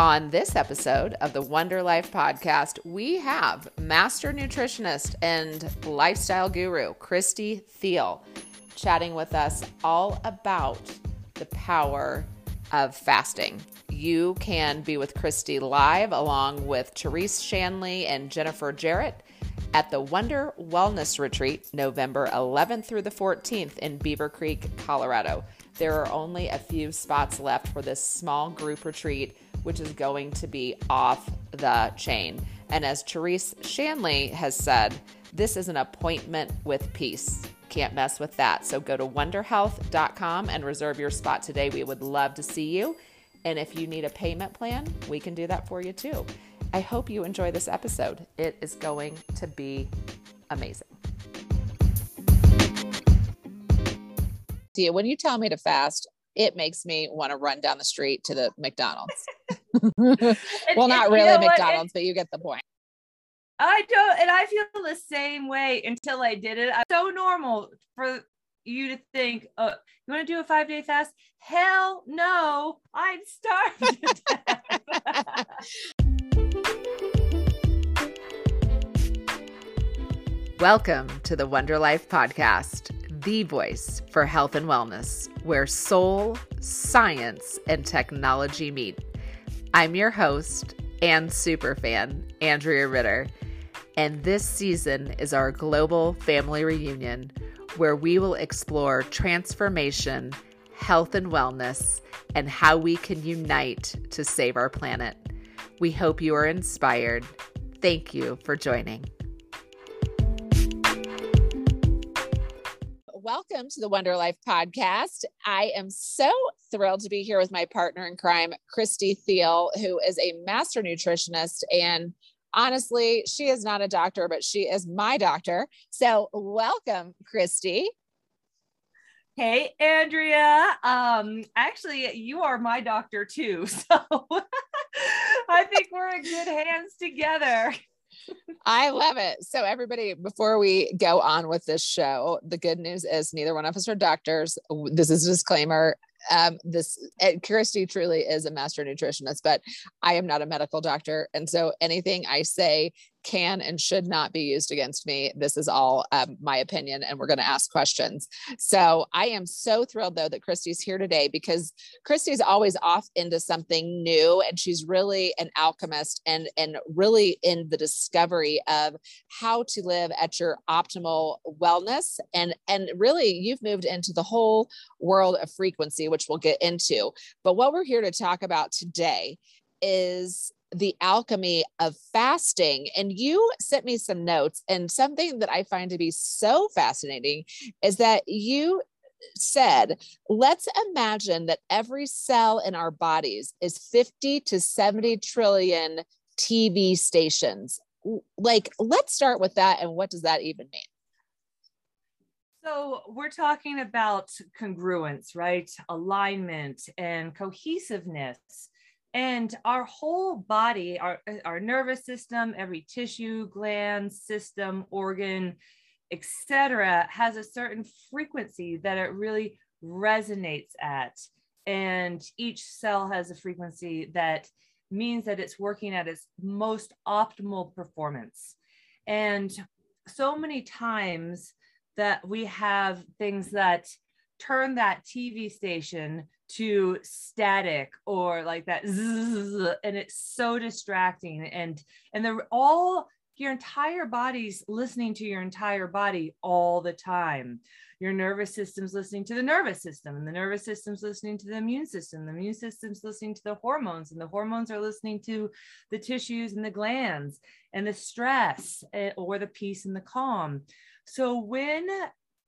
On this episode of the Wunder Life podcast, we have master nutritionist and lifestyle guru Christy Thiel chatting with us all about the power of fasting. You can be with Christy live along with Therese Shanley and Jennifer Jarrett at the Wunder Wellness Retreat, November 11th through the 14th in Beaver Creek, Colorado. There are only a few spots left for this small group retreat which is going to be off the chain. And as Therese Shanley has said, this is an appointment with peace. Can't mess with that. So go to wunderhealth.com and reserve your spot today. We would love to see you. And if you need a payment plan, we can do that for you too. I hope you enjoy this episode. It is going to be amazing. See, when you tell me to fast, it makes me want to run down the street to the McDonald's. well, not really you know McDonald's, but you get the point. I don't, and I feel the same way until I did it. I'm so normal for you to think, oh, you want to do a five day fast? Hell no, I'd starve Welcome to the Wunder Life Podcast, the voice for health and wellness, where soul, science, and technology meet. I'm your host and super fan, Andrea Ritter, and this season is our global family reunion where we will explore transformation, health and wellness, and how we can unite to save our planet. We hope you are inspired. Thank you for joining. Welcome to the Wunder Life podcast. I am so thrilled to be here with my partner in crime, Christy Thiel, who is a master nutritionist. And honestly, she is not a doctor, but she is my doctor. So, welcome, Christy. Hey, Andrea. Um, actually, you are my doctor too. So I think we're in good hands together. I love it. So, everybody, before we go on with this show, the good news is neither one of us are doctors. This is a disclaimer um, this Christy truly is a master nutritionist, but I am not a medical doctor. And so anything I say can and should not be used against me. This is all um, my opinion, and we're going to ask questions. So I am so thrilled, though, that Christy's here today because Christy's always off into something new, and she's really an alchemist and and really in the discovery of how to live at your optimal wellness. And and really, you've moved into the whole world of frequency which we'll get into. But what we're here to talk about today is the alchemy of fasting. And you sent me some notes, and something that I find to be so fascinating is that you said, let's imagine that every cell in our bodies is 50 to 70 trillion TV stations. Like, let's start with that. And what does that even mean? So, we're talking about congruence, right? Alignment and cohesiveness. And our whole body, our, uh, our nervous system, every tissue, gland, system, organ, etc., has a certain frequency that it really resonates at. And each cell has a frequency that means that it's working at its most optimal performance. And so many times, that we have things that turn that TV station to static or like that zzz, and it's so distracting. And and they're all your entire body's listening to your entire body all the time. Your nervous system's listening to the nervous system and the nervous system's listening to the immune system. The immune system's listening to the hormones and the hormones are listening to the tissues and the glands and the stress eh, or the peace and the calm. So when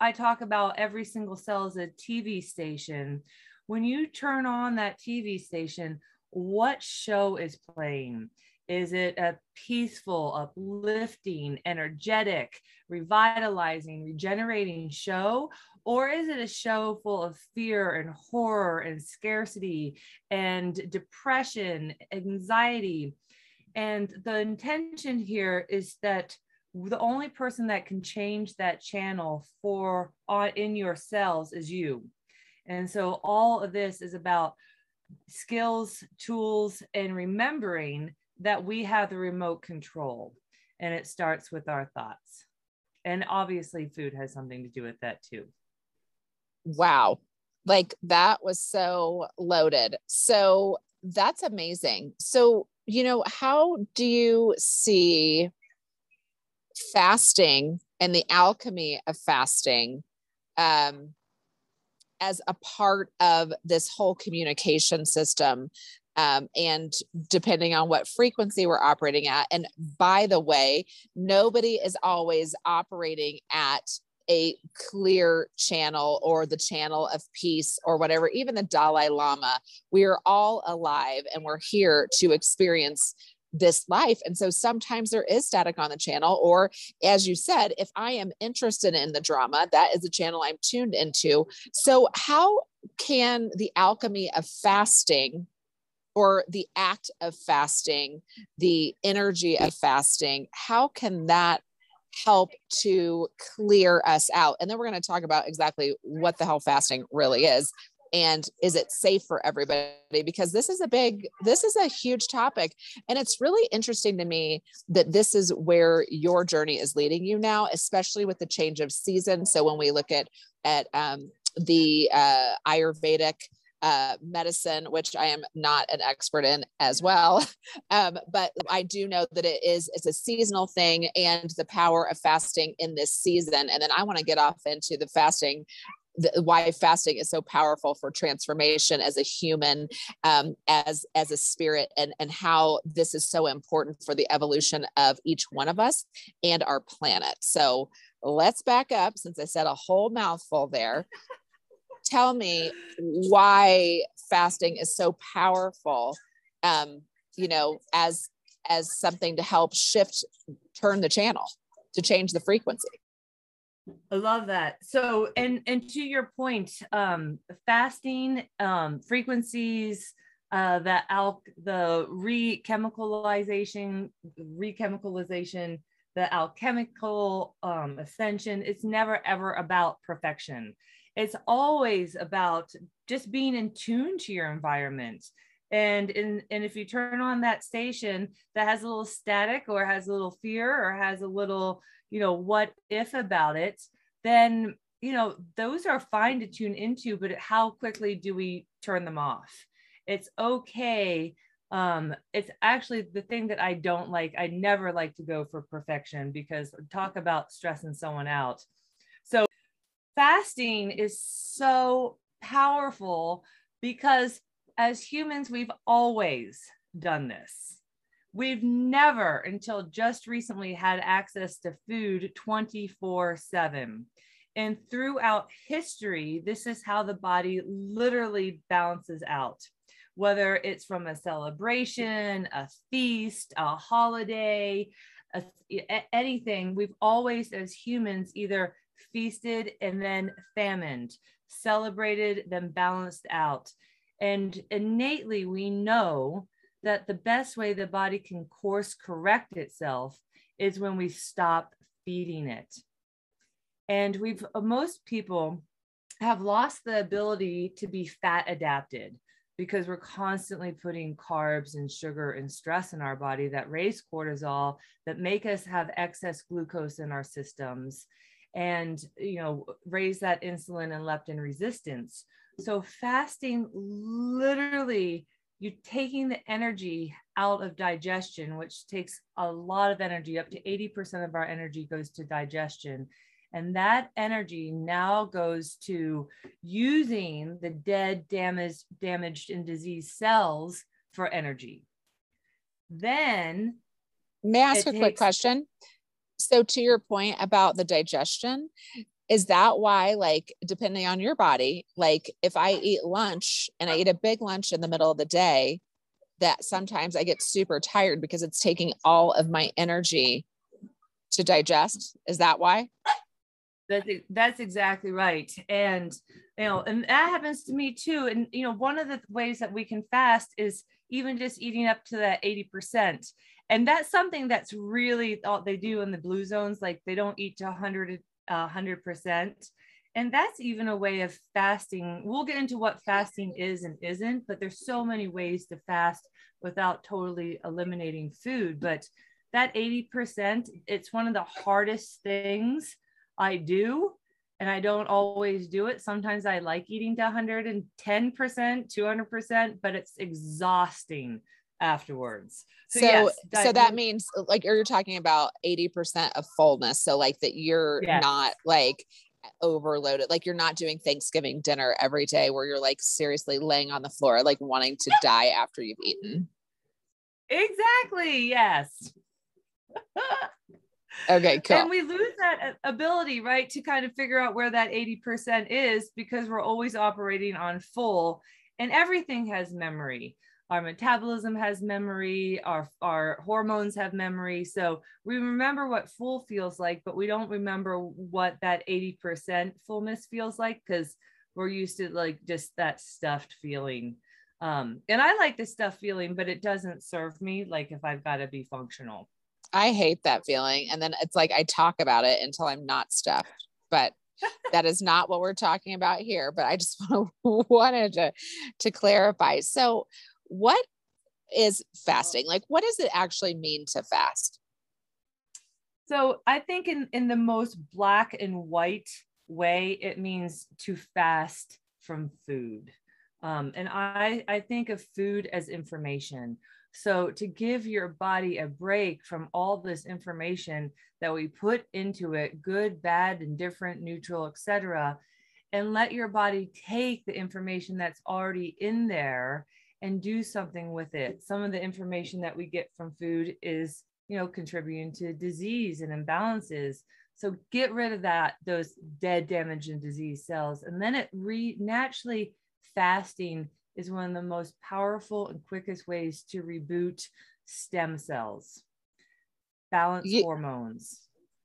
I talk about every single cell as a TV station, when you turn on that TV station, what show is playing? Is it a peaceful, uplifting, energetic, revitalizing, regenerating show? Or is it a show full of fear and horror and scarcity and depression, anxiety? And the intention here is that the only person that can change that channel for uh, in your cells is you and so all of this is about skills, tools, and remembering that we have the remote control. And it starts with our thoughts. And obviously, food has something to do with that too. Wow. Like that was so loaded. So that's amazing. So, you know, how do you see fasting and the alchemy of fasting um, as a part of this whole communication system um, and depending on what frequency we're operating at. And by the way, nobody is always operating at a clear channel or the channel of peace or whatever, even the Dalai Lama. We are all alive and we're here to experience this life. And so sometimes there is static on the channel. Or, as you said, if I am interested in the drama, that is the channel I'm tuned into. So, how can the alchemy of fasting or the act of fasting, the energy of fasting, how can that help to clear us out? And then we're going to talk about exactly what the hell fasting really is and is it safe for everybody because this is a big this is a huge topic and it's really interesting to me that this is where your journey is leading you now especially with the change of season so when we look at at um, the uh, ayurvedic uh, medicine, which I am not an expert in as well. Um, but I do know that it is it's a seasonal thing and the power of fasting in this season. And then I want to get off into the fasting the, why fasting is so powerful for transformation as a human um, as as a spirit and and how this is so important for the evolution of each one of us and our planet. So let's back up since i said a whole mouthful there. Tell me why fasting is so powerful um, you know as as something to help shift turn the channel to change the frequency I love that. So, and and to your point, um, fasting um, frequencies, uh, that alk, the re-chemicalization, re-chemicalization, the alchemical um, ascension. It's never ever about perfection it's always about just being in tune to your environment and in, and if you turn on that station that has a little static or has a little fear or has a little you know what if about it then you know those are fine to tune into but how quickly do we turn them off? It's okay. Um it's actually the thing that i don't like. I never like to go for perfection because talk about stressing someone out. So fasting is so powerful because as humans, we've always done this. We've never, until just recently, had access to food 24 7. And throughout history, this is how the body literally balances out. Whether it's from a celebration, a feast, a holiday, a, anything, we've always, as humans, either feasted and then famined, celebrated, then balanced out. And innately, we know that the best way the body can course correct itself is when we stop feeding it. And we've, uh, most people have lost the ability to be fat adapted because we're constantly putting carbs and sugar and stress in our body that raise cortisol, that make us have excess glucose in our systems, and you know raise that insulin and leptin resistance so fasting literally you're taking the energy out of digestion which takes a lot of energy up to 80% of our energy goes to digestion. And that energy now goes to using the dead damaged damaged and diseased cells for energy. Then may i ask a takes, quick question? So to your point about the digestion is that why like depending on your body like if i eat lunch and i eat a big lunch in the middle of the day that sometimes i get super tired because it's taking all of my energy to digest. Is that why? That's, that's exactly right. And you know and that happens to me too. And you know one of the ways that we can fast is even just eating up to that 80% and that's something that's really all they do in the blue zones like they don't eat to 100 uh, 100% And that's even a way of fasting. We'll get into what fasting is and isn't, but there's so many ways to fast without totally eliminating food. But that 80%, it's one of the hardest things I do. And I don't always do it. Sometimes I like eating to 110%, 200%, but it's exhausting afterwards. So, so, yes, so that means uh, like you're talking about 80% of fullness. So like that you're yes. not like overloaded. Like you're not doing Thanksgiving dinner every day where you're like seriously laying on the floor, like wanting to die after you've eaten. Exactly. Yes. okay, cool. And we lose that uh, ability, right, to kind of figure out where that 80% is because we're always operating on full and everything has memory our metabolism has memory, our, our hormones have memory. So we remember what full feels like, but we don't remember what that 80% fullness feels like because we're used to like just that stuffed feeling. Um, and I like the stuffed feeling, but it doesn't serve me like if I've got to be functional. I hate that feeling. And then it's like I talk about it until I'm not stuffed. But that is not what we're talking about here. But I just wanted to to clarify. So what is fasting? Like, what does it actually mean to fast? So, I think in, in the most black and white way, it means to fast from food. Um, and I, I think of food as information. So, to give your body a break from all this information that we put into it, good, bad, indifferent, neutral, etc., and let your body take the information that's already in there and do something with it. Some of the information that we get from food is, you know, contributing to disease and imbalances. So get rid of that, those dead, damaged, and disease cells. And then it re naturally fasting is one of the most powerful and quickest ways to reboot stem cells, balance you, hormones.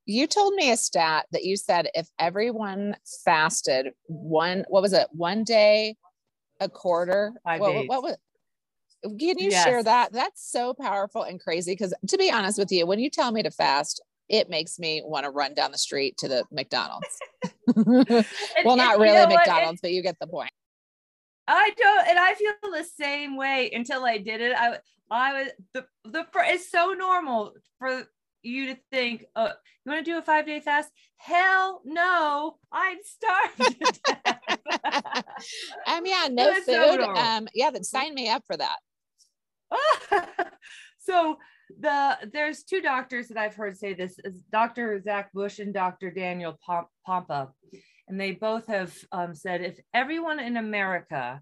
You told me a stat that you said if everyone fasted one, what was it, one day a quarter? Five what, days. What, what, can you yes. share that? That's so powerful and crazy. Because to be honest with you, when you tell me to fast, it makes me want to run down the street to the McDonald's. well, not really you know McDonald's, but you get the point. I don't, and I feel the same way until I did it. I, I was the the it's so normal for you to think, uh, you want to do a five day fast? Hell no, I'd starve um, yeah, no food. So um, yeah, then sign me up for that. so the there's two doctors that I've heard say this is Dr. Zach Bush and Dr. Daniel Pompa. And they both have um, said if everyone in America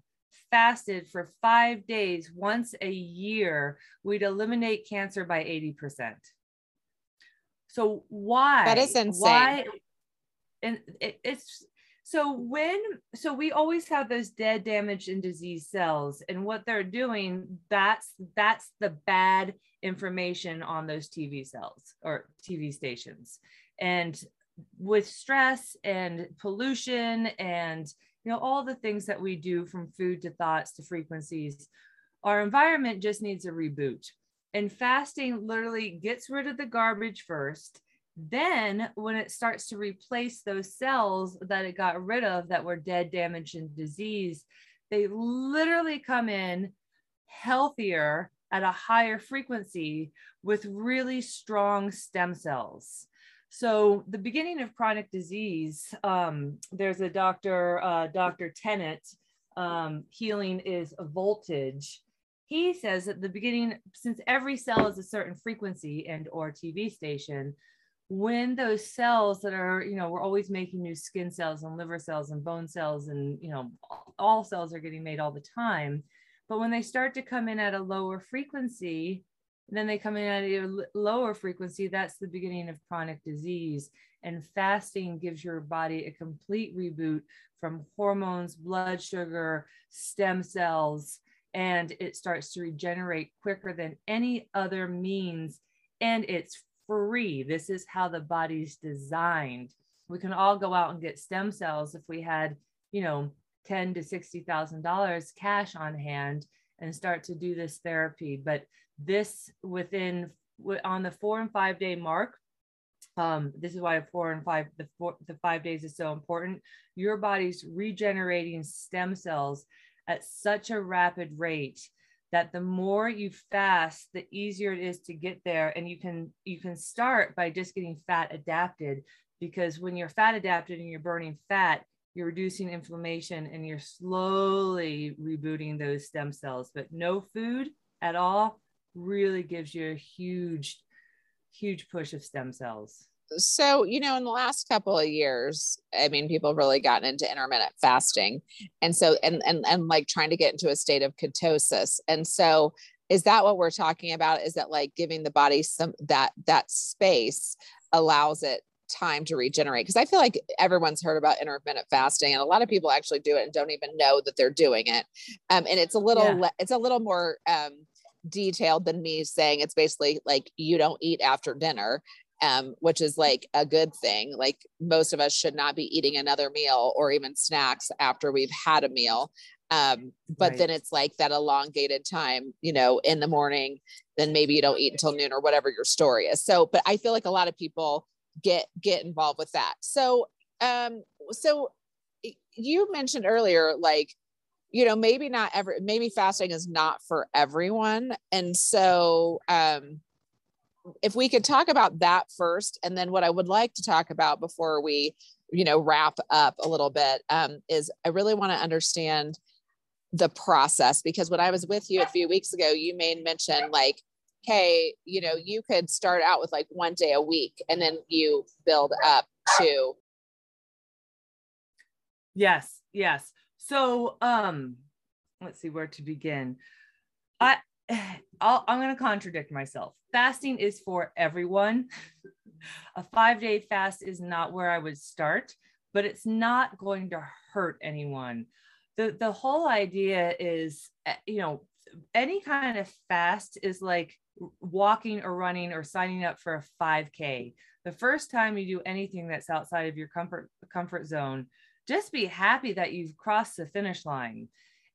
fasted for five days once a year, we'd eliminate cancer by 80%. So why? That is insane. Why? And it, it's so when so we always have those dead damaged and diseased cells and what they're doing that's that's the bad information on those tv cells or tv stations. And with stress and pollution and you know all the things that we do from food to thoughts to frequencies our environment just needs a reboot. And fasting literally gets rid of the garbage first then, when it starts to replace those cells that it got rid of that were dead, damaged, and diseased, they literally come in healthier at a higher frequency with really strong stem cells. So, the beginning of chronic disease, um, there's a doctor, uh, Dr. Tennant, um, healing is a voltage. He says at the beginning, since every cell is a certain frequency and or TV station, when those cells that are, you know, we're always making new skin cells and liver cells and bone cells and, you know, all cells are getting made all the time. But when they start to come in at a lower frequency, then they come in at a lower frequency, that's the beginning of chronic disease. And fasting gives your body a complete reboot from hormones, blood sugar, stem cells, and it starts to regenerate quicker than any other means. And it's free. This is how the body's designed. We can all go out and get stem cells if we had, you know, ten to sixty thousand dollars cash on hand and start to do this therapy. But this within on the four and five day mark, um, this is why four and five the four, the five days is so important your body's regenerating stem cells at such a rapid rate that the more you fast the easier it is to get there. And you can you can start by just getting fat adapted because when you're fat adapted and you're burning fat you're reducing inflammation and you're slowly rebooting those stem cells. But no food at all really gives you a huge huge push of stem cells so you know in the last couple of years i mean people have really gotten into intermittent fasting and so and and, and like trying to get into a state of ketosis. And so is that what we're talking about? Is that like giving the body some that that space allows it time to regenerate? Because i feel like everyone's heard about intermittent fasting and a lot of people actually do it and don't even know that they're doing it. Um, and it's a little yeah. it's a little more um, detailed than me saying it's basically like you don't eat after dinner um, which is like a good thing. Like most of us should not be eating another meal or even snacks after we've had a meal. Um, but right. then it's like that elongated time, you know, in the morning, then maybe you don't eat until noon or whatever your story is. So, but I feel like a lot of people get get involved with that. So, um, so you mentioned earlier, like, you know, maybe not every, maybe fasting is not for everyone. And so, um, if we could talk about that first, and then what I would like to talk about before we, you know, wrap up a little bit um, is I really want to understand the process because when I was with you a few weeks ago, you made mention like, hey, you know, you could start out with like one day a week and then you build up to. Yes, yes. So, um, let's see where to begin. I i am going to contradict myself. Fasting is for everyone. a five day fast is not where I would start, but it's not going to hurt anyone. The, the whole idea is, eh, you know, any kind of fast is like walking or running or signing up for a 5K. The first time you do anything that's outside of your comfort comfort zone, just be happy that you've crossed the finish line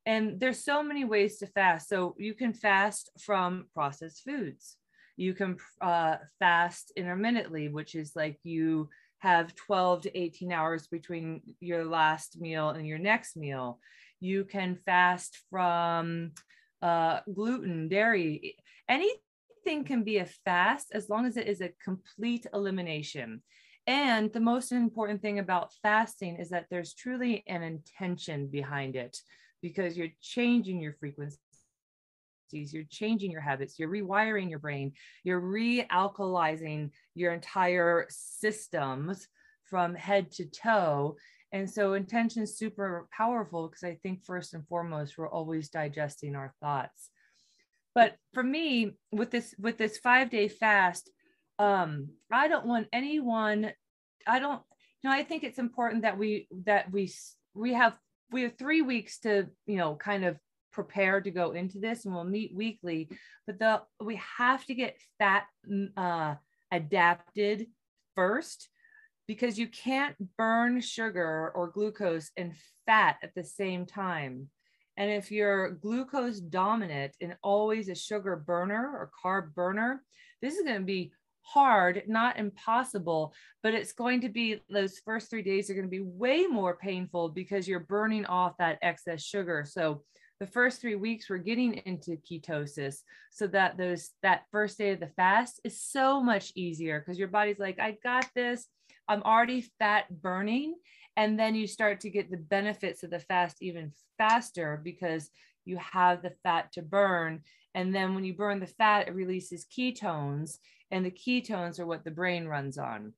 and there's so many ways to fast so you can fast from processed foods you can uh, fast intermittently which is like you have 12 to 18 hours between your last meal and your next meal. You can fast from uh, gluten dairy anything can be a fast as long as it is a complete elimination. And the most important thing about fasting is that there's truly an intention behind it because you're changing your frequencies you're changing your habits, you're rewiring your brain, you're realkalizing your entire systems from head to toe. And so intention is super powerful because I think first and foremost, we're always digesting our thoughts. But for me, with this with this five day fast, um, I don't want anyone. I don't. You know, I think it's important that we that we we have we have three weeks to you know kind of prepare to go into this and we'll meet weekly but the we have to get fat mm, uh, adapted first because you can't burn sugar or glucose and fat at the same time and if you're glucose dominant and always a sugar burner or carb burner this is going to be hard, not impossible, but it's going to be those first three days are going to be way more painful because you're burning off that excess sugar. So the first three weeks we're getting into ketosis so that those that first day of the fast is so much easier because your body's like i got this. I'm already fat burning. And then you start to get the benefits of the fast even faster because you have the fat to burn. And then when you burn the fat it releases ketones and the ketones are what the brain runs on.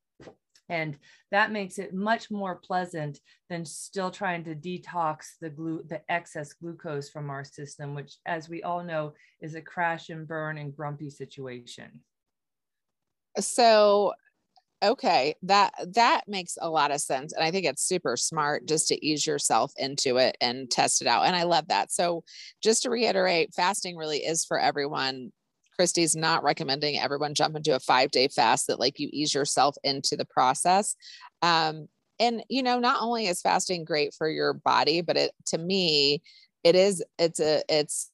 And that makes it much more pleasant than still trying to detox the glu- the excess glucose from our system, which, as we all know, is a crash and burn and grumpy situation. So, okay, that that makes a lot of sense, and I think it's super smart just to ease yourself into it and test it out. And I love that. So, just to reiterate, fasting really is for everyone Christy's not recommending everyone jump into a five day fast that like you ease yourself into the process. Um, and you know, not only is fasting great for your body, but it to me, it is it's a it's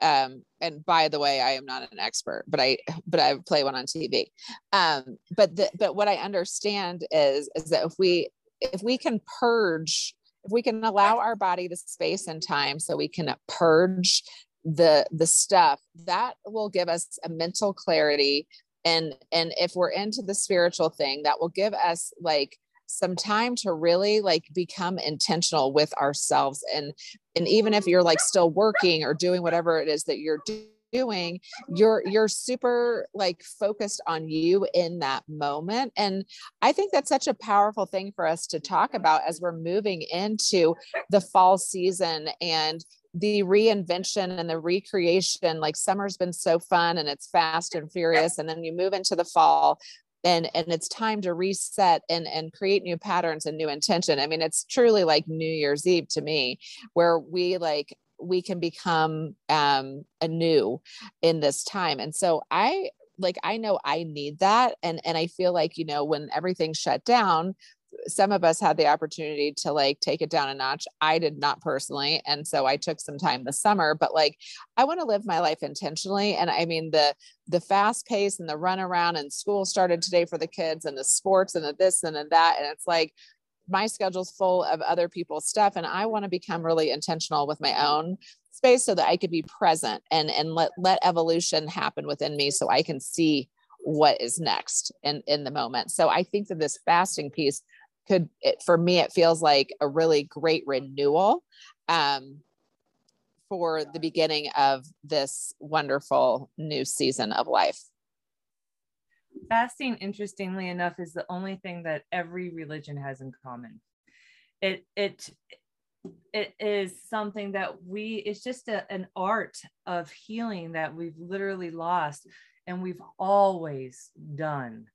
um and by the way i am not an expert but i but i play one on tv um but the but what i understand is is that if we if we can purge if we can allow our body the space and time so we can purge the the stuff that will give us a mental clarity. And and if we're into the spiritual thing that will give us like some time to really like become intentional with ourselves. And and even if you're like still working or doing whatever it is that you're doing you're you're super like focused on you in that moment. And i think that's such a powerful thing for us to talk about as we're moving into the fall season and the reinvention and the recreation like summer's been so fun and it's fast and furious and then you move into the fall and and it's time to reset and and create new patterns and new intention. I mean it's truly like new year's eve to me where we like we can become um anew in this time. And so i like i know i need that and and i feel like you know when everything shut down some of us had the opportunity to like take it down a notch. I did not personally. And so I took some time this summer, but like I want to live my life intentionally. And I mean the the fast pace and the run around and school started today for the kids and the sports and the this and the that. And it's like my schedule's full of other people's stuff. And I want to become really intentional with my own space so that I could be present and and let let evolution happen within me so I can see what is next in in the moment so i think that this fasting piece could it, for me it feels like a really great renewal um, for the beginning of this wonderful new season of life. Fasting interestingly enough is the only thing that every religion has in common. It it it is something that we it's just a, an art of healing that we've literally lost and we've always done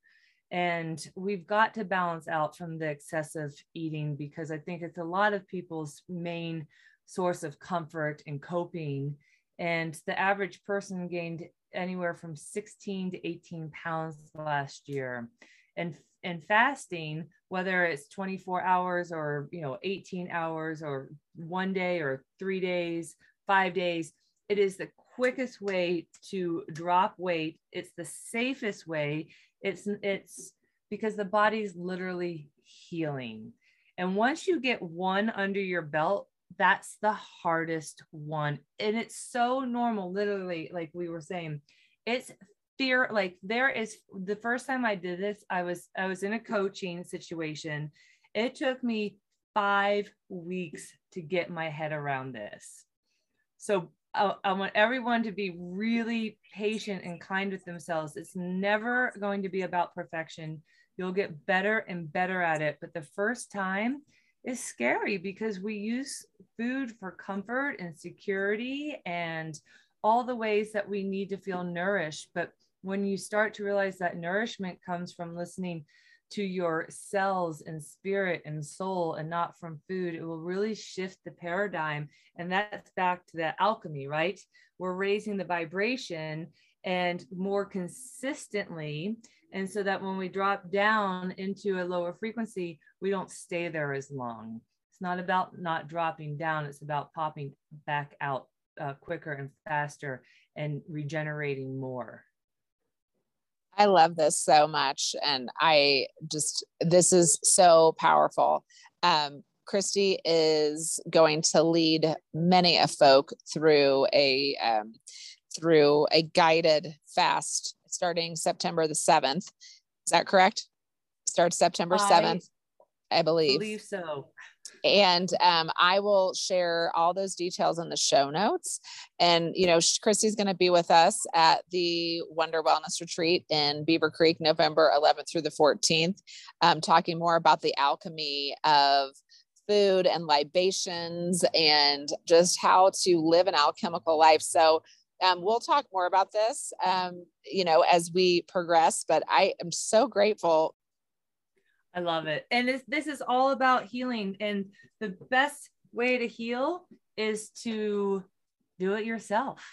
and we've got to balance out from the excessive eating because I think it's a lot of people's main source of comfort and coping. And the average person gained anywhere from 16 to 18 pounds last year. And and fasting, whether it's 24 hours or you know 18 hours or one day or three days, five days, it is the quickest way to drop weight. It's the safest way it's it's because the body's literally healing. And once you get one under your belt, that's the hardest one. And it's so normal, literally, like we were saying, it's fear. Like there is the first time I did this, I was I was in a coaching situation. It took me five weeks to get my head around this. So I, I want everyone to be really patient and kind with themselves. It's never going to be about perfection. You'll get better and better at it. But the first time is scary because we use food for comfort and security and all the ways that we need to feel nourished. But when you start to realize that nourishment comes from listening to your cells and spirit and soul and not from food, it will really shift the paradigm. And that's back to that alchemy, right? We're raising the vibration and more consistently. And so that when we drop down into a lower frequency, we don't stay there as long. It's not about not dropping down, it's about popping back out uh, quicker and faster and regenerating more. I love this so much. And I just, this is so powerful. Um, Christy is going to lead many a folk through a um, through a guided fast starting September the 7th. Is that correct? Starts September 7th, I, I believe. believe so and um, I will share all those details in the show notes. And you know, Christy's going to be with us at the Wunder Wellness Retreat in Beaver Creek, November 11th through the 14th, um, talking more about the alchemy of food and libations and just how to live an alchemical life. So um, we'll talk more about this, um, you know, as we progress. But I am so grateful I love it. And this, this is all about healing. And the best way to heal is to do it yourself.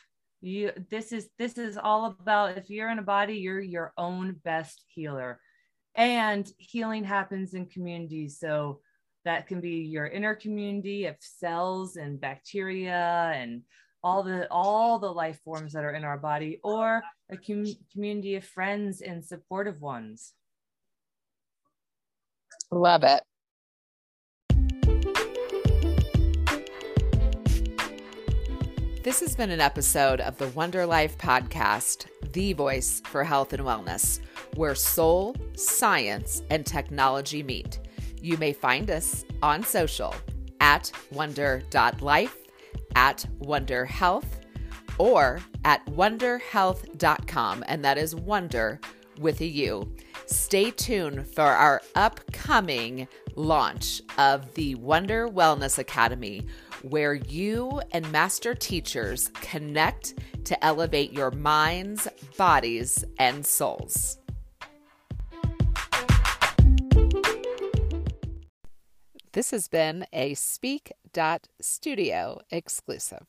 You this is this is all about if you're in a body, you're your own best healer. And healing happens in communities. So that can be your inner community of cells and bacteria and all the all the life forms that are in our body or a com- community of friends and supportive ones love it This has been an episode of the Wunder Life podcast, the voice for health and wellness, where soul, science, and technology meet. You may find us on social at wunder.life, at Wunder Health, or at wunderhealth.com. And that is wonder with a U. Stay tuned for our upcoming launch of the Wunder Wellness Academy where you and master teachers connect to elevate your minds, bodies, and souls. This has been a Speak.Studio exclusive.